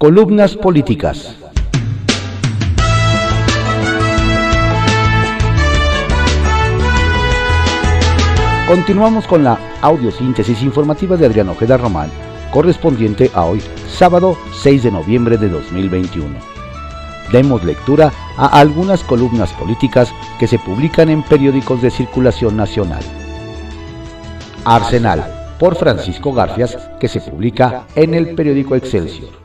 Columnas políticas. Continuamos con la audiosíntesis informativa de Adriano Ojeda Román, correspondiente a hoy, sábado 6 de noviembre de 2021. Demos lectura a algunas columnas políticas que se publican en periódicos de circulación nacional. Arsenal, por Francisco Garfias, que se publica en el periódico Excelsior.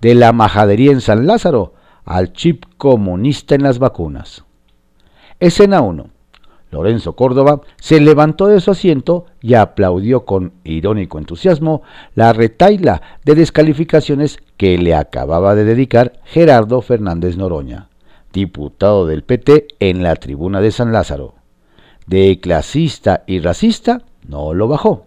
De la majadería en San Lázaro al chip comunista en las vacunas. Escena 1. Lorenzo Córdoba se levantó de su asiento y aplaudió con irónico entusiasmo la retaila de descalificaciones que le acababa de dedicar Gerardo Fernández Noroña, diputado del PT en la tribuna de San Lázaro. De clasista y racista no lo bajó.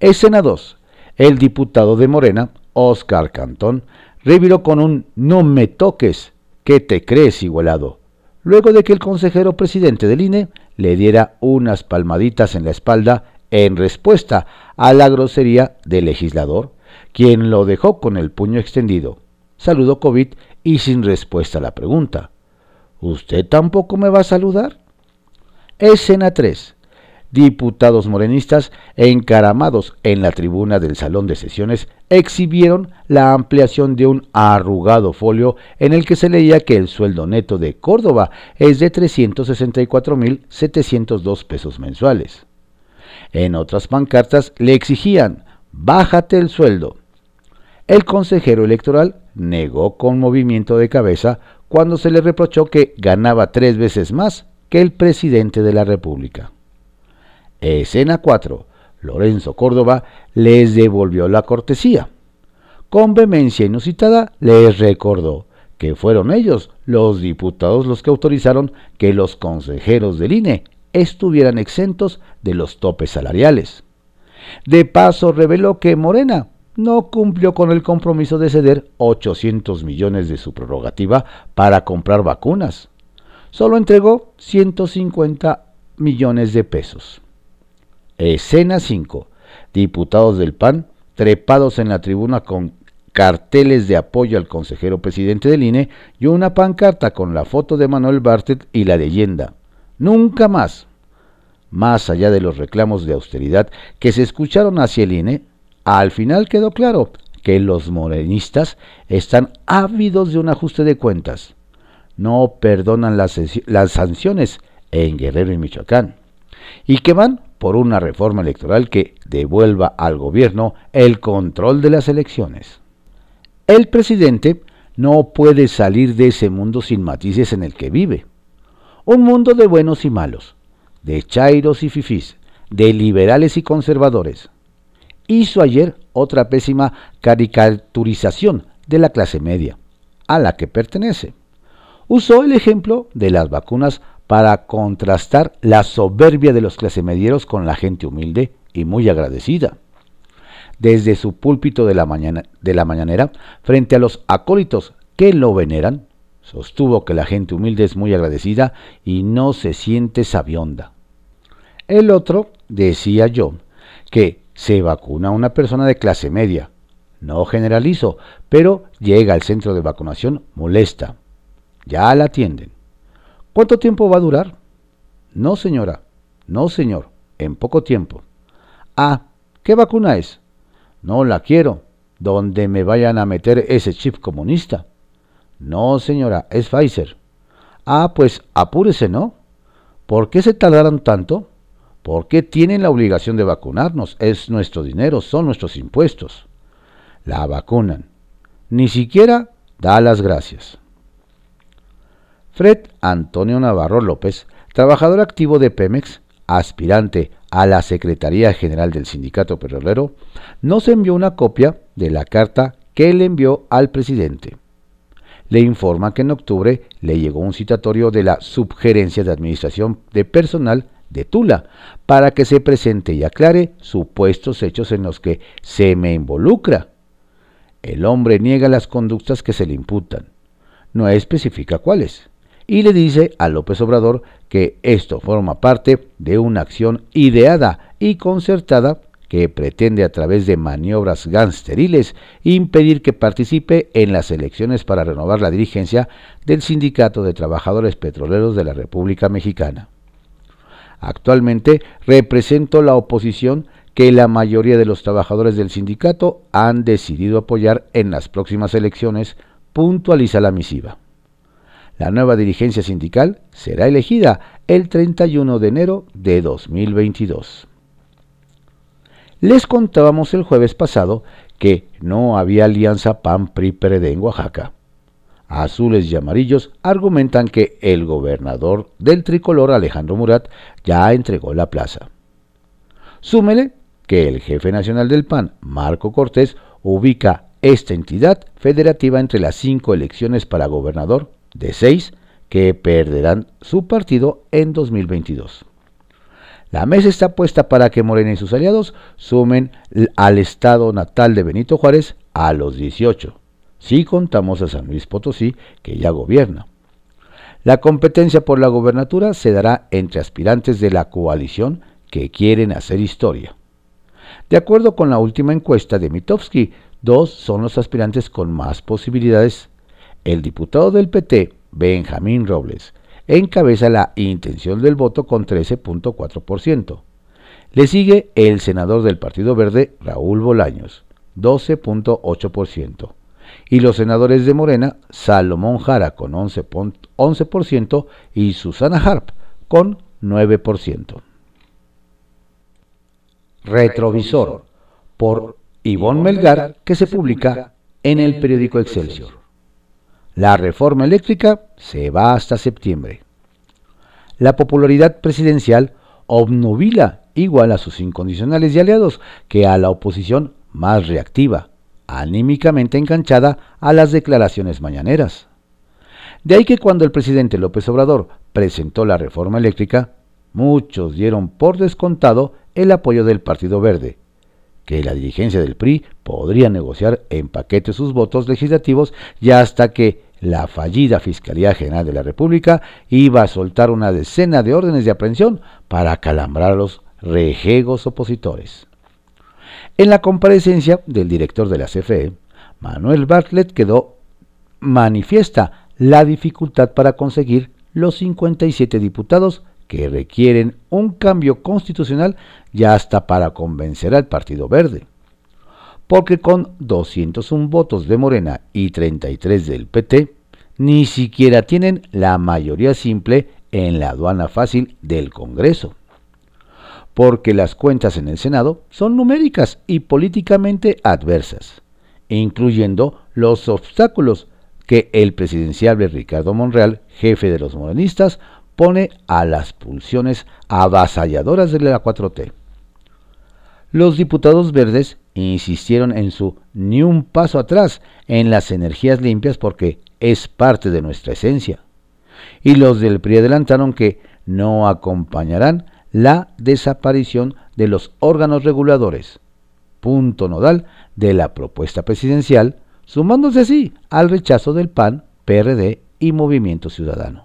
Escena 2. El diputado de Morena, Oscar Cantón, reviró con un no me toques, ¿qué te crees igualado? Luego de que el consejero presidente del INE le diera unas palmaditas en la espalda en respuesta a la grosería del legislador, quien lo dejó con el puño extendido. Saludó COVID y sin respuesta a la pregunta. ¿Usted tampoco me va a saludar? Escena 3 diputados morenistas encaramados en la tribuna del salón de sesiones exhibieron la ampliación de un arrugado folio en el que se leía que el sueldo neto de Córdoba es de 364.702 pesos mensuales. En otras pancartas le exigían, bájate el sueldo. El consejero electoral negó con movimiento de cabeza cuando se le reprochó que ganaba tres veces más que el presidente de la República. Escena 4. Lorenzo Córdoba les devolvió la cortesía. Con vehemencia inusitada les recordó que fueron ellos, los diputados, los que autorizaron que los consejeros del INE estuvieran exentos de los topes salariales. De paso reveló que Morena no cumplió con el compromiso de ceder 800 millones de su prerrogativa para comprar vacunas. Solo entregó 150 millones de pesos. Escena 5. Diputados del PAN trepados en la tribuna con carteles de apoyo al consejero presidente del INE y una pancarta con la foto de Manuel Bartet y la leyenda. Nunca más. Más allá de los reclamos de austeridad que se escucharon hacia el INE, al final quedó claro que los morenistas están ávidos de un ajuste de cuentas. No perdonan las, las sanciones en Guerrero y Michoacán. Y que van por una reforma electoral que devuelva al gobierno el control de las elecciones. El presidente no puede salir de ese mundo sin matices en el que vive. Un mundo de buenos y malos, de chairos y fifís, de liberales y conservadores. Hizo ayer otra pésima caricaturización de la clase media, a la que pertenece. Usó el ejemplo de las vacunas para contrastar la soberbia de los clasemedieros con la gente humilde y muy agradecida. Desde su púlpito de la, mañana, de la mañanera, frente a los acólitos que lo veneran, sostuvo que la gente humilde es muy agradecida y no se siente sabionda. El otro decía yo que se vacuna una persona de clase media. No generalizo, pero llega al centro de vacunación molesta. Ya la atienden. ¿Cuánto tiempo va a durar? No, señora. No, señor. En poco tiempo. Ah, ¿qué vacuna es? No la quiero. Donde me vayan a meter ese chip comunista. No, señora, es Pfizer. Ah, pues apúrese, ¿no? ¿Por qué se tardaron tanto? ¿Por qué tienen la obligación de vacunarnos? Es nuestro dinero, son nuestros impuestos. La vacunan. Ni siquiera da las gracias. Fred Antonio Navarro López, trabajador activo de Pemex, aspirante a la Secretaría General del Sindicato Petrolero, nos envió una copia de la carta que le envió al presidente. Le informa que en octubre le llegó un citatorio de la Subgerencia de Administración de Personal de Tula para que se presente y aclare supuestos hechos en los que se me involucra. El hombre niega las conductas que se le imputan. No especifica cuáles y le dice a López Obrador que esto forma parte de una acción ideada y concertada que pretende a través de maniobras gangsteriles impedir que participe en las elecciones para renovar la dirigencia del Sindicato de Trabajadores Petroleros de la República Mexicana. Actualmente represento la oposición que la mayoría de los trabajadores del sindicato han decidido apoyar en las próximas elecciones, puntualiza la misiva. La nueva dirigencia sindical será elegida el 31 de enero de 2022. Les contábamos el jueves pasado que no había alianza PAN-PRI-PRD en Oaxaca. Azules y amarillos argumentan que el gobernador del tricolor Alejandro Murat ya entregó la plaza. Súmele que el jefe nacional del PAN, Marco Cortés, ubica esta entidad federativa entre las cinco elecciones para gobernador de seis que perderán su partido en 2022. La mesa está puesta para que Morena y sus aliados sumen al estado natal de Benito Juárez a los 18, si contamos a San Luis Potosí, que ya gobierna. La competencia por la gobernatura se dará entre aspirantes de la coalición que quieren hacer historia. De acuerdo con la última encuesta de Mitofsky, dos son los aspirantes con más posibilidades el diputado del PT, Benjamín Robles, encabeza la intención del voto con 13.4%. Le sigue el senador del Partido Verde, Raúl Bolaños, 12.8%. Y los senadores de Morena, Salomón Jara con 11%, y Susana Harp con 9%. Retrovisor, por Ivonne Melgar, que se publica en el periódico Excelsior. La reforma eléctrica se va hasta septiembre. La popularidad presidencial obnubila igual a sus incondicionales y aliados que a la oposición más reactiva, anímicamente enganchada a las declaraciones mañaneras. De ahí que cuando el presidente López Obrador presentó la reforma eléctrica, muchos dieron por descontado el apoyo del Partido Verde, que la dirigencia del PRI podría negociar en paquete sus votos legislativos y hasta que la fallida Fiscalía General de la República iba a soltar una decena de órdenes de aprehensión para calambrar a los rejegos opositores. En la comparecencia del director de la CFE, Manuel Bartlett quedó manifiesta la dificultad para conseguir los 57 diputados que requieren un cambio constitucional ya hasta para convencer al Partido Verde porque con 201 votos de Morena y 33 del PT, ni siquiera tienen la mayoría simple en la aduana fácil del Congreso. Porque las cuentas en el Senado son numéricas y políticamente adversas, incluyendo los obstáculos que el presidenciable Ricardo Monreal, jefe de los morenistas, pone a las pulsiones avasalladoras de la 4T. Los diputados verdes insistieron en su ni un paso atrás en las energías limpias porque es parte de nuestra esencia. Y los del PRI adelantaron que no acompañarán la desaparición de los órganos reguladores, punto nodal de la propuesta presidencial, sumándose así al rechazo del PAN, PRD y Movimiento Ciudadano.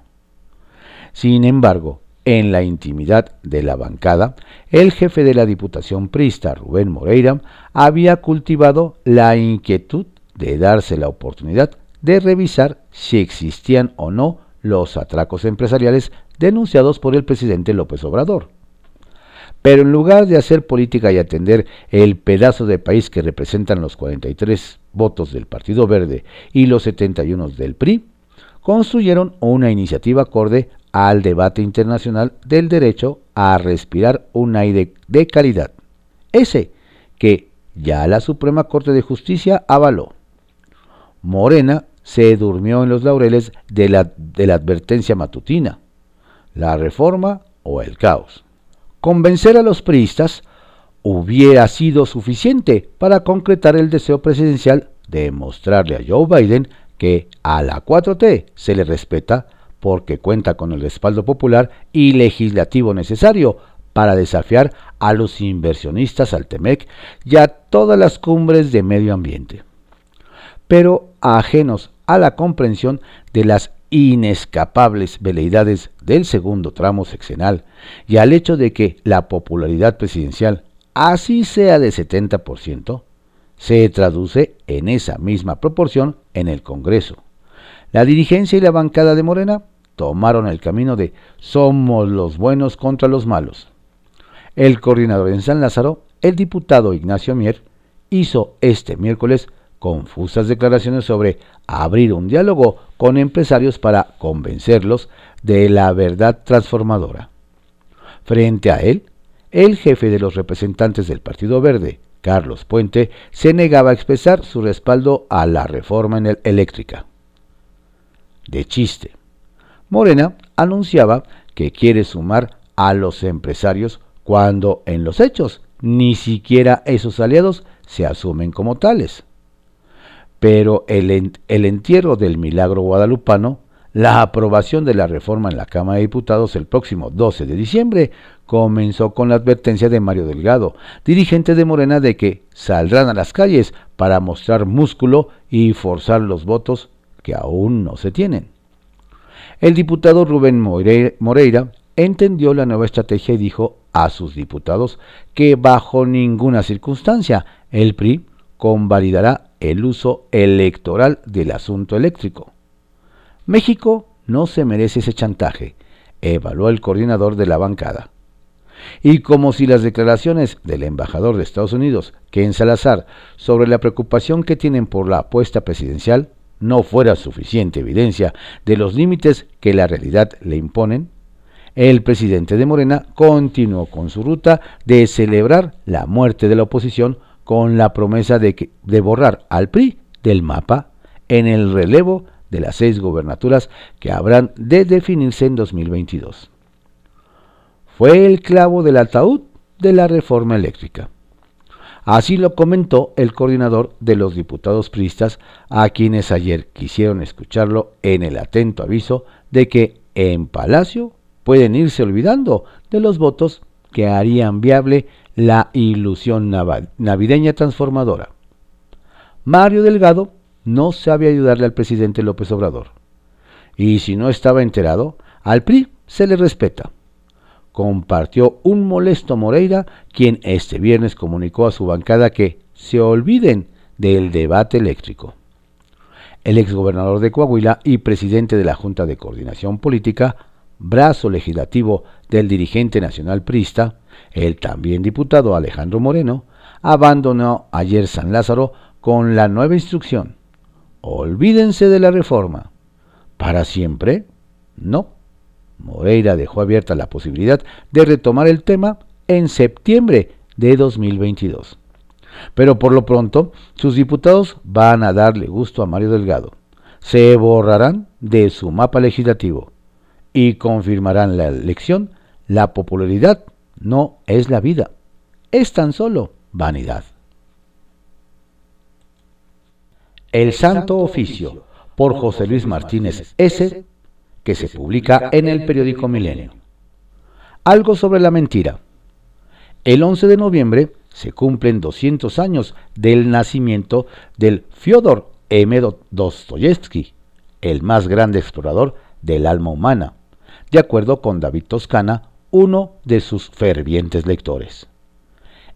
Sin embargo, en la intimidad de la bancada, el jefe de la Diputación Prista, Rubén Moreira, había cultivado la inquietud de darse la oportunidad de revisar si existían o no los atracos empresariales denunciados por el presidente López Obrador. Pero en lugar de hacer política y atender el pedazo de país que representan los 43 votos del Partido Verde y los 71 del PRI, construyeron una iniciativa acorde al debate internacional del derecho a respirar un aire de calidad, ese que ya la Suprema Corte de Justicia avaló. Morena se durmió en los laureles de la, advertencia matutina, la reforma o el caos. Convencer a los priistas hubiera sido suficiente para concretar el deseo presidencial de mostrarle a Joe Biden que a la 4T se le respeta porque cuenta con el respaldo popular y legislativo necesario para desafiar a los inversionistas al TEMEC y a todas las cumbres de medio ambiente. Pero ajenos a la comprensión de las inescapables veleidades del segundo tramo sexenal y al hecho de que la popularidad presidencial así sea de 70%, se traduce en esa misma proporción en el Congreso. La dirigencia y la bancada de Morena tomaron el camino de somos los buenos contra los malos. El coordinador en San Lázaro, el diputado Ignacio Mier, hizo este miércoles confusas declaraciones sobre abrir un diálogo con empresarios para convencerlos de la verdad transformadora. Frente a él, el jefe de los representantes del Partido Verde, Carlos Puente, se negaba a expresar su respaldo a la reforma eléctrica. De chiste, Morena anunciaba que quiere sumar a los empresarios cuando en los hechos ni siquiera esos aliados se asumen como tales. Pero el, entierro del milagro guadalupano la aprobación de la reforma en la Cámara de Diputados el próximo 12 de diciembre comenzó con la advertencia de Mario Delgado, dirigente de Morena, de que saldrán a las calles para mostrar músculo y forzar los votos que aún no se tienen. El diputado Rubén Moreira entendió la nueva estrategia y dijo a sus diputados que bajo ninguna circunstancia el PRI convalidará el uso electoral del asunto eléctrico. México no se merece ese chantaje, evaluó el coordinador de la bancada. Y como si las declaraciones del embajador de Estados Unidos, Ken Salazar, sobre la preocupación que tienen por la apuesta presidencial no fuera suficiente evidencia de los límites que la realidad le imponen, el presidente de Morena continuó con su ruta de celebrar la muerte de la oposición con la promesa de, de borrar al PRI del mapa en el relevo de las seis gobernaturas que habrán de definirse en 2022. Fue el clavo del ataúd de la reforma eléctrica. Así lo comentó el coordinador de los diputados priistas, a quienes ayer quisieron escucharlo en el atento aviso de que en Palacio pueden irse olvidando de los votos que harían viable la ilusión navideña transformadora. Mario Delgado no sabe ayudarle al presidente López Obrador. Y si no estaba enterado, al PRI se le respeta. Compartió un molesto Moreira, quien este viernes comunicó a su bancada que se olviden del debate eléctrico. El exgobernador de Coahuila y presidente de la Junta de Coordinación Política, brazo legislativo del dirigente nacional prista, el también diputado Alejandro Moreno, abandonó ayer San Lázaro con la nueva instrucción Olvídense de la reforma. ¿Para siempre? No. Moreira dejó abierta la posibilidad de retomar el tema en septiembre de 2022. Pero por lo pronto, sus diputados van a darle gusto a Mario Delgado. Se borrarán de su mapa legislativo y confirmarán la elección. La popularidad no es la vida, es tan solo vanidad. El Santo Oficio, por José Luis Martínez S., que se publica en el periódico Milenio. Algo sobre la mentira. El 11 de noviembre se cumplen 200 años del nacimiento del Fyodor M. Dostoyevsky, el más grande explorador del alma humana, de acuerdo con David Toscana, uno de sus fervientes lectores.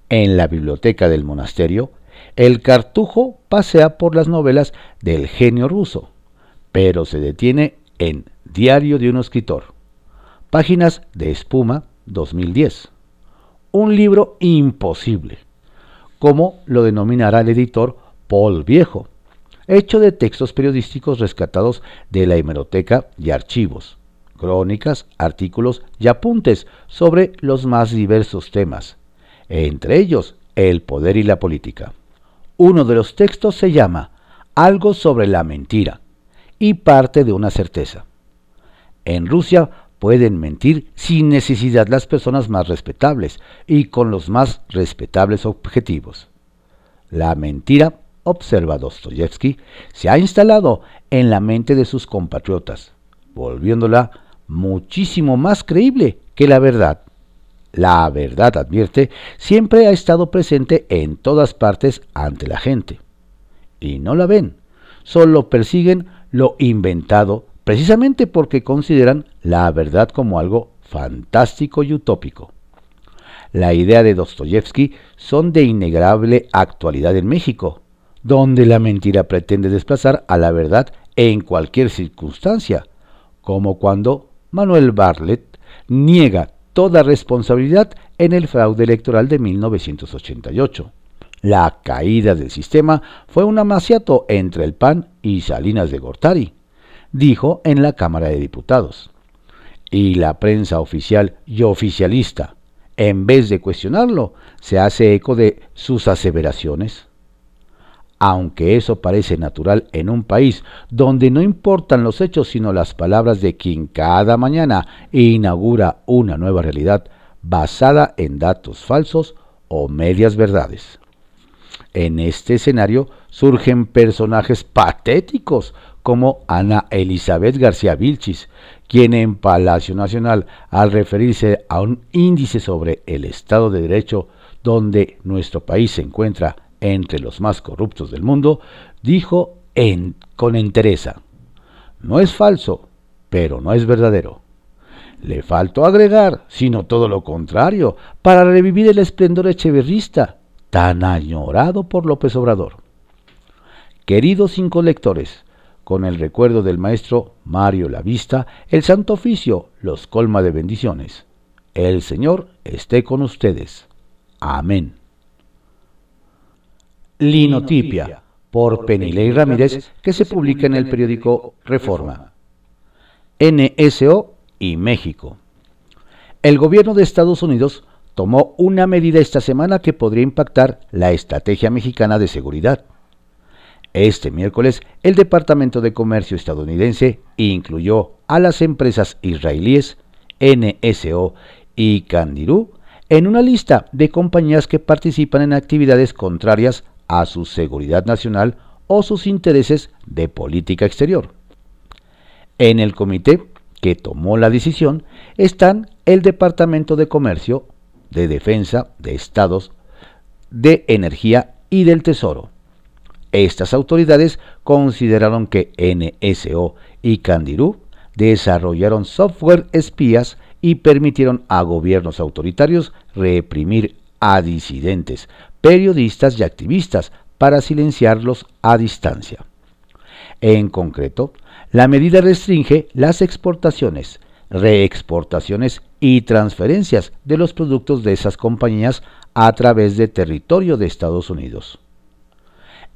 En la biblioteca del monasterio el cartujo pasea por las novelas del genio ruso, pero se detiene en Diario de un escritor. Páginas de Espuma 2010. Un libro imposible, como lo denominará el editor Paul Viejo, hecho de textos periodísticos rescatados de la hemeroteca y archivos, crónicas, artículos y apuntes sobre los más diversos temas, entre ellos el poder y la política. Uno de los textos se llama Algo sobre la mentira y parte de una certeza. En Rusia pueden mentir sin necesidad las personas más respetables y con los más respetables objetivos. La mentira, observa Dostoyevsky, se ha instalado en la mente de sus compatriotas, volviéndola muchísimo más creíble que la verdad. La verdad, advierte, siempre ha estado presente en todas partes ante la gente. Y no la ven, solo persiguen lo inventado precisamente porque consideran la verdad como algo fantástico y utópico. la idea de Dostoyevsky son de innegable actualidad en México, donde la mentira pretende desplazar a la verdad en cualquier circunstancia, como cuando Manuel Bartlett niega toda responsabilidad en el fraude electoral de 1988. La caída del sistema fue un amaciato entre el PAN y Salinas de Gortari, dijo en la Cámara de Diputados. Y la prensa oficial y oficialista, en vez de cuestionarlo, se hace eco de sus aseveraciones. Aunque eso parece natural en un país donde no importan los hechos sino las palabras de quien cada mañana inaugura una nueva realidad basada en datos falsos o medias verdades. En este escenario surgen personajes patéticos como Ana Elizabeth García Vilchis, quien en Palacio Nacional, al referirse a un índice sobre el Estado de Derecho donde nuestro país se encuentra entre los más corruptos del mundo, dijo en, con entereza, no es falso, pero no es verdadero. Le faltó agregar, sino todo lo contrario, para revivir el esplendor echeverrista, tan añorado por López Obrador. Queridos cinco lectores, con el recuerdo del maestro Mario Lavista, el Santo Oficio los colma de bendiciones. El Señor esté con ustedes. Amén. Linotipia, por Penilei Ramírez, que se publica en el periódico Reforma. NSO y México. El gobierno de Estados Unidos tomó una medida esta semana que podría impactar la estrategia mexicana de seguridad. Este miércoles, el Departamento de Comercio estadounidense incluyó a las empresas israelíes NSO y Candirú en una lista de compañías que participan en actividades contrarias a su seguridad nacional o sus intereses de política exterior. En el comité que tomó la decisión están el Departamento de Comercio, de Defensa, de Estados, de Energía y del Tesoro. Estas autoridades consideraron que NSO y Candirú desarrollaron software espías y permitieron a gobiernos autoritarios reprimir a disidentes, periodistas y activistas para silenciarlos a distancia. En concreto, la medida restringe las exportaciones, reexportaciones y transferencias de los productos de esas compañías a través de territorio de Estados Unidos.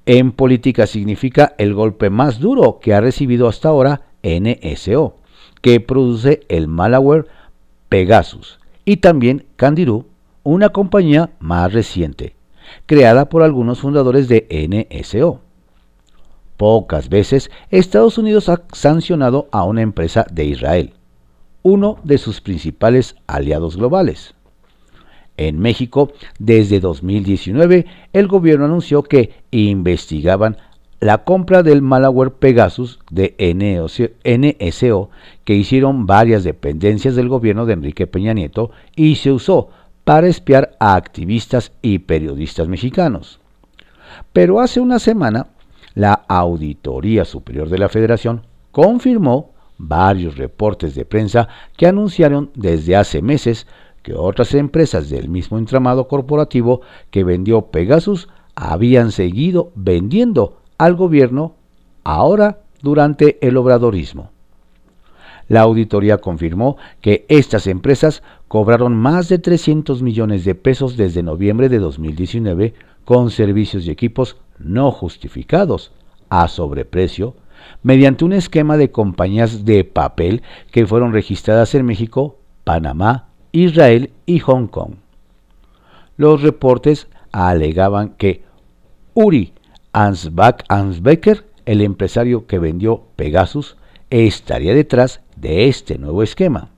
En política significa el golpe más duro que ha recibido hasta ahora NSO, que produce el malware Pegasus, y también Candirú, una compañía más reciente, creada por algunos fundadores de NSO. Pocas veces Estados Unidos ha sancionado a una empresa de Israel, uno de sus principales aliados globales. En México, desde 2019, el gobierno anunció que investigaban la compra del malware Pegasus de NSO que hicieron varias dependencias del gobierno de Enrique Peña Nieto y se usó para espiar a activistas y periodistas mexicanos. Pero hace una semana, la Auditoría Superior de la Federación confirmó varios reportes de prensa que anunciaron desde hace meses que otras empresas del mismo entramado corporativo que vendió Pegasus habían seguido vendiendo al gobierno ahora durante el obradorismo. La auditoría confirmó que estas empresas cobraron más de 300 millones de pesos desde noviembre de 2019 con servicios y equipos no justificados, a sobreprecio, mediante un esquema de compañías de papel que fueron registradas en México, Panamá, Israel y Hong Kong. Los reportes alegaban que Uri Ansbecker, el empresario que vendió Pegasus, estaría detrás de este nuevo esquema.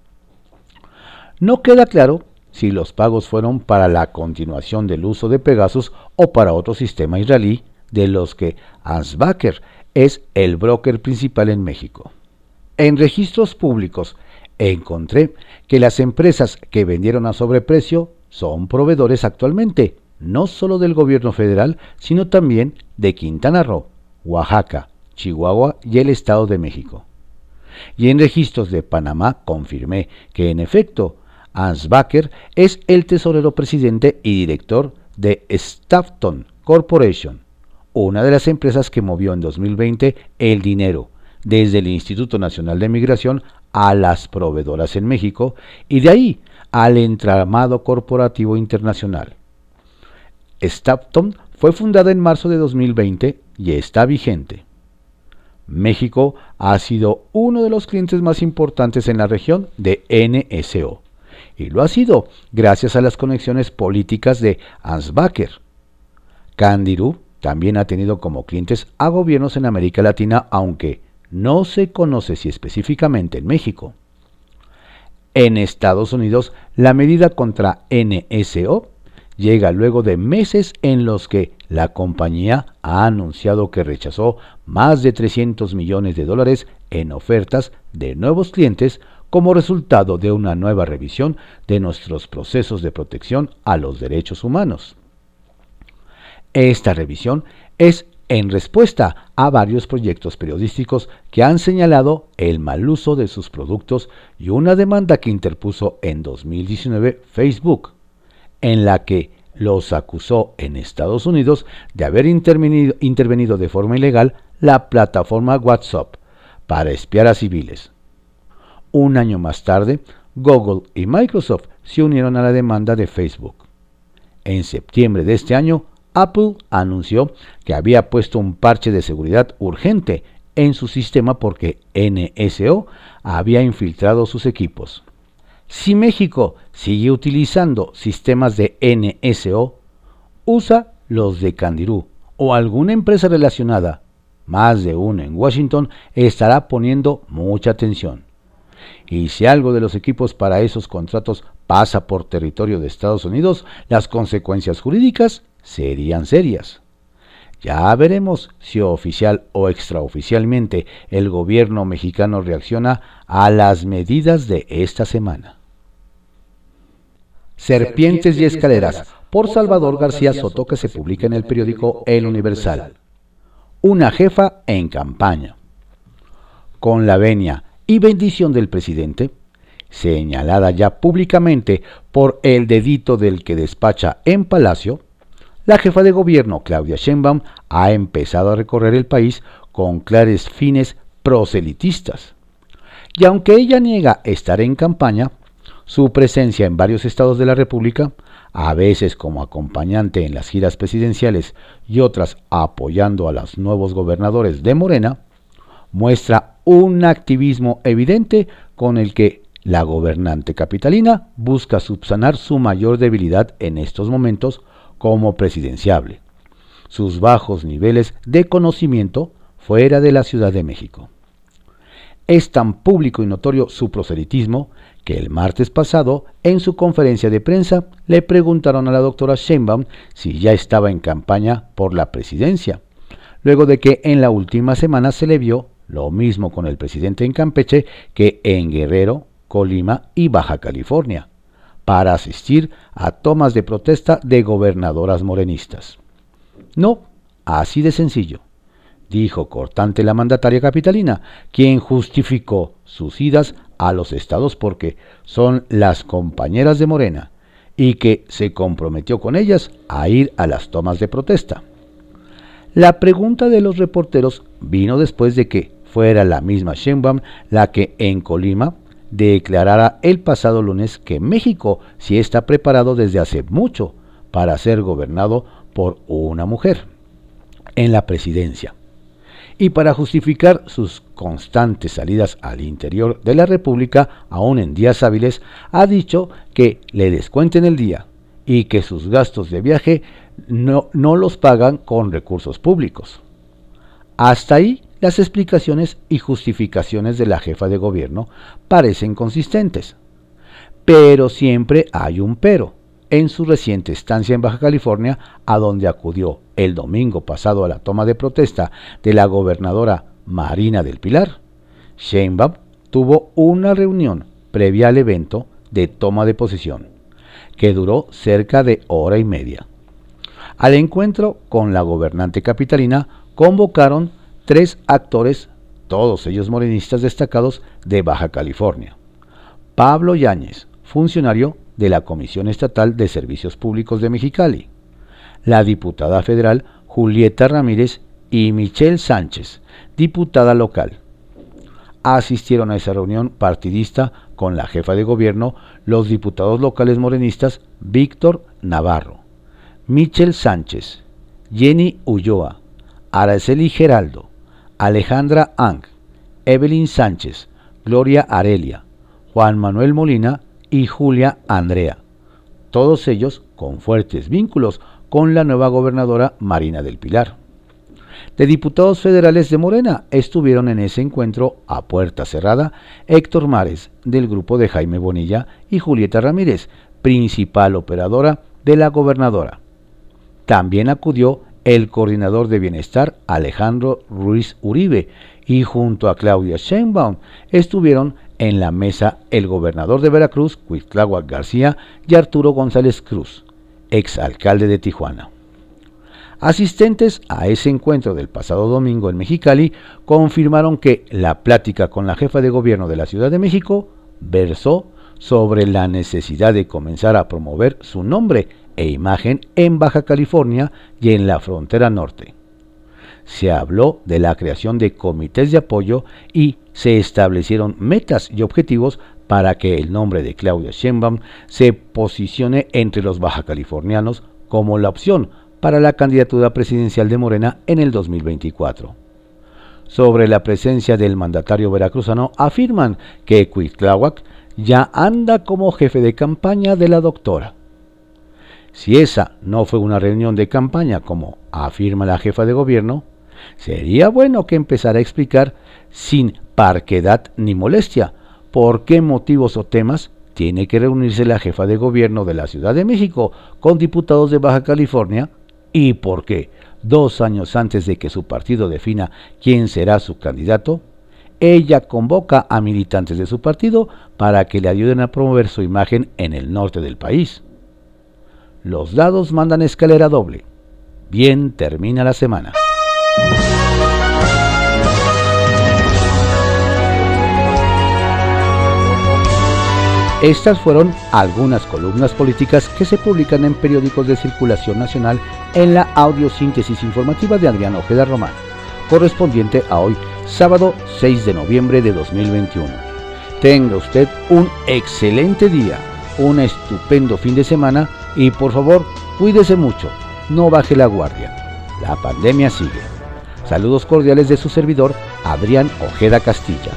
No queda claro si los pagos fueron para la continuación del uso de Pegasus o para otro sistema israelí de los que Ansbacher es el broker principal en México. En registros públicos encontré que las empresas que vendieron a sobreprecio son proveedores actualmente, no solo del gobierno federal, sino también de Quintana Roo, Oaxaca, Chihuahua y el Estado de México. Y en registros de Panamá confirmé que en efecto Hans Baker es el tesorero presidente y director de Stafton Corporation, una de las empresas que movió en 2020 el dinero desde el Instituto Nacional de Migración a las proveedoras en México y de ahí al entramado corporativo internacional. Stafton fue fundada en marzo de 2020 y está vigente. México ha sido uno de los clientes más importantes en la región de NSO, y lo ha sido gracias a las conexiones políticas de Ansbacher. Candirú también ha tenido como clientes a gobiernos en América Latina, aunque no se conoce si específicamente en México. En Estados Unidos, la medida contra NSO llega luego de meses en los que la compañía ha anunciado que rechazó más de 300 millones de dólares en ofertas de nuevos clientes como resultado de una nueva revisión de nuestros procesos de protección a los derechos humanos. Esta revisión es en respuesta a varios proyectos periodísticos que han señalado el mal uso de sus productos y una demanda que interpuso en 2019 Facebook, en la que los acusó en Estados Unidos de haber intervenido, intervenido de forma ilegal la plataforma WhatsApp para espiar a civiles. Un año más tarde, Google y Microsoft se unieron a la demanda de Facebook. En septiembre de este año, Apple anunció que había puesto un parche de seguridad urgente en su sistema porque NSO había infiltrado sus equipos. Si México sigue utilizando sistemas de NSO, usa los de Candirú o alguna empresa relacionada, más de uno en Washington, estará poniendo mucha atención. Y si algo de los equipos para esos contratos pasa por territorio de Estados Unidos, las consecuencias jurídicas serían serias. Ya veremos si oficial o extraoficialmente el gobierno mexicano reacciona a las medidas de esta semana. Serpientes y escaleras, por Salvador García Soto, que se publica en el periódico El Universal. Una jefa en campaña. Con la venia y bendición del presidente, señalada ya públicamente por el dedito del que despacha en Palacio, la jefa de gobierno, Claudia Sheinbaum, ha empezado a recorrer el país con claros fines proselitistas. Y aunque ella niega estar en campaña, su presencia en varios estados de la República, a veces como acompañante en las giras presidenciales y otras apoyando a los nuevos gobernadores de Morena, muestra un activismo evidente con el que la gobernante capitalina busca subsanar su mayor debilidad en estos momentos como presidenciable, sus bajos niveles de conocimiento fuera de la Ciudad de México. Es tan público y notorio su proselitismo que el martes pasado, en su conferencia de prensa, le preguntaron a la doctora Sheinbaum si ya estaba en campaña por la presidencia, luego de que en la última semana se le vio lo mismo con el presidente en Campeche que en Guerrero, Colima y Baja California, para asistir a tomas de protesta de gobernadoras morenistas. No, así de sencillo, dijo cortante la mandataria capitalina, quien justificó sus idas a los estados porque son las compañeras de Morena y que se comprometió con ellas a ir a las tomas de protesta. La pregunta de los reporteros vino después de que fuera la misma Sheinbaum la que en Colima declarara el pasado lunes que México sí está preparado desde hace mucho para ser gobernado por una mujer en la presidencia. Y para justificar sus constantes salidas al interior de la República, aún en días hábiles, ha dicho que le descuenten el día y que sus gastos de viaje no, no los pagan con recursos públicos. Hasta ahí las explicaciones y justificaciones de la jefa de gobierno parecen consistentes. Pero siempre hay un pero. En su reciente estancia en Baja California, a donde acudió el domingo pasado a la toma de protesta de la gobernadora Marina del Pilar, Sheinbaum tuvo una reunión previa al evento de toma de posición, que duró cerca de hora y media. Al encuentro con la gobernante capitalina convocaron tres actores, todos ellos morenistas destacados de Baja California. Pablo Yáñez, funcionario de la Comisión Estatal de Servicios Públicos de Mexicali, la diputada federal Julieta Ramírez y Michelle Sánchez, diputada local. Asistieron a esa reunión partidista con la jefa de gobierno los diputados locales morenistas Víctor Navarro, Michelle Sánchez, Jenny Ulloa, Araceli Geraldo, Alejandra Ang, Evelyn Sánchez, Gloria Arelia, Juan Manuel Molina y Julia Andrea, todos ellos con fuertes vínculos con la nueva gobernadora Marina del Pilar. De diputados federales de Morena estuvieron en ese encuentro a puerta cerrada Héctor Mares, del grupo de Jaime Bonilla, y Julieta Ramírez, principal operadora de la gobernadora. También acudió el coordinador de bienestar Alejandro Ruiz Uribe y junto a Claudia Sheinbaum estuvieron en la mesa el gobernador de Veracruz, Cuitláhuac García, y Arturo González Cruz, exalcalde de Tijuana. Asistentes a ese encuentro del pasado domingo en Mexicali confirmaron que la plática con la jefa de gobierno de la Ciudad de México versó sobre la necesidad de comenzar a promover su nombre e imagen en Baja California y en la frontera norte se habló de la creación de comités de apoyo y se establecieron metas y objetivos para que el nombre de Claudia Sheinbaum se posicione entre los baja californianos como la opción para la candidatura presidencial de Morena en el 2024. Sobre la presencia del mandatario veracruzano afirman que Cuitláhuac ya anda como jefe de campaña de la doctora. Si esa no fue una reunión de campaña como afirma la jefa de gobierno, Sería bueno que empezara a explicar sin parquedad ni molestia por qué motivos o temas tiene que reunirse la jefa de gobierno de la Ciudad de México con diputados de Baja California y por qué, dos años antes de que su partido defina quién será su candidato, ella convoca a militantes de su partido para que le ayuden a promover su imagen en el norte del país. Los dados mandan escalera doble. Bien termina la semana. Estas fueron algunas columnas políticas que se publican en periódicos de circulación nacional en la audiosíntesis informativa de Adrián Ojeda Román, correspondiente a hoy, sábado 6 de noviembre de 2021. Tenga usted un excelente día, un estupendo fin de semana y por favor, cuídese mucho, no baje la guardia. La pandemia sigue. Saludos cordiales de su servidor, Adrián Ojeda Castilla.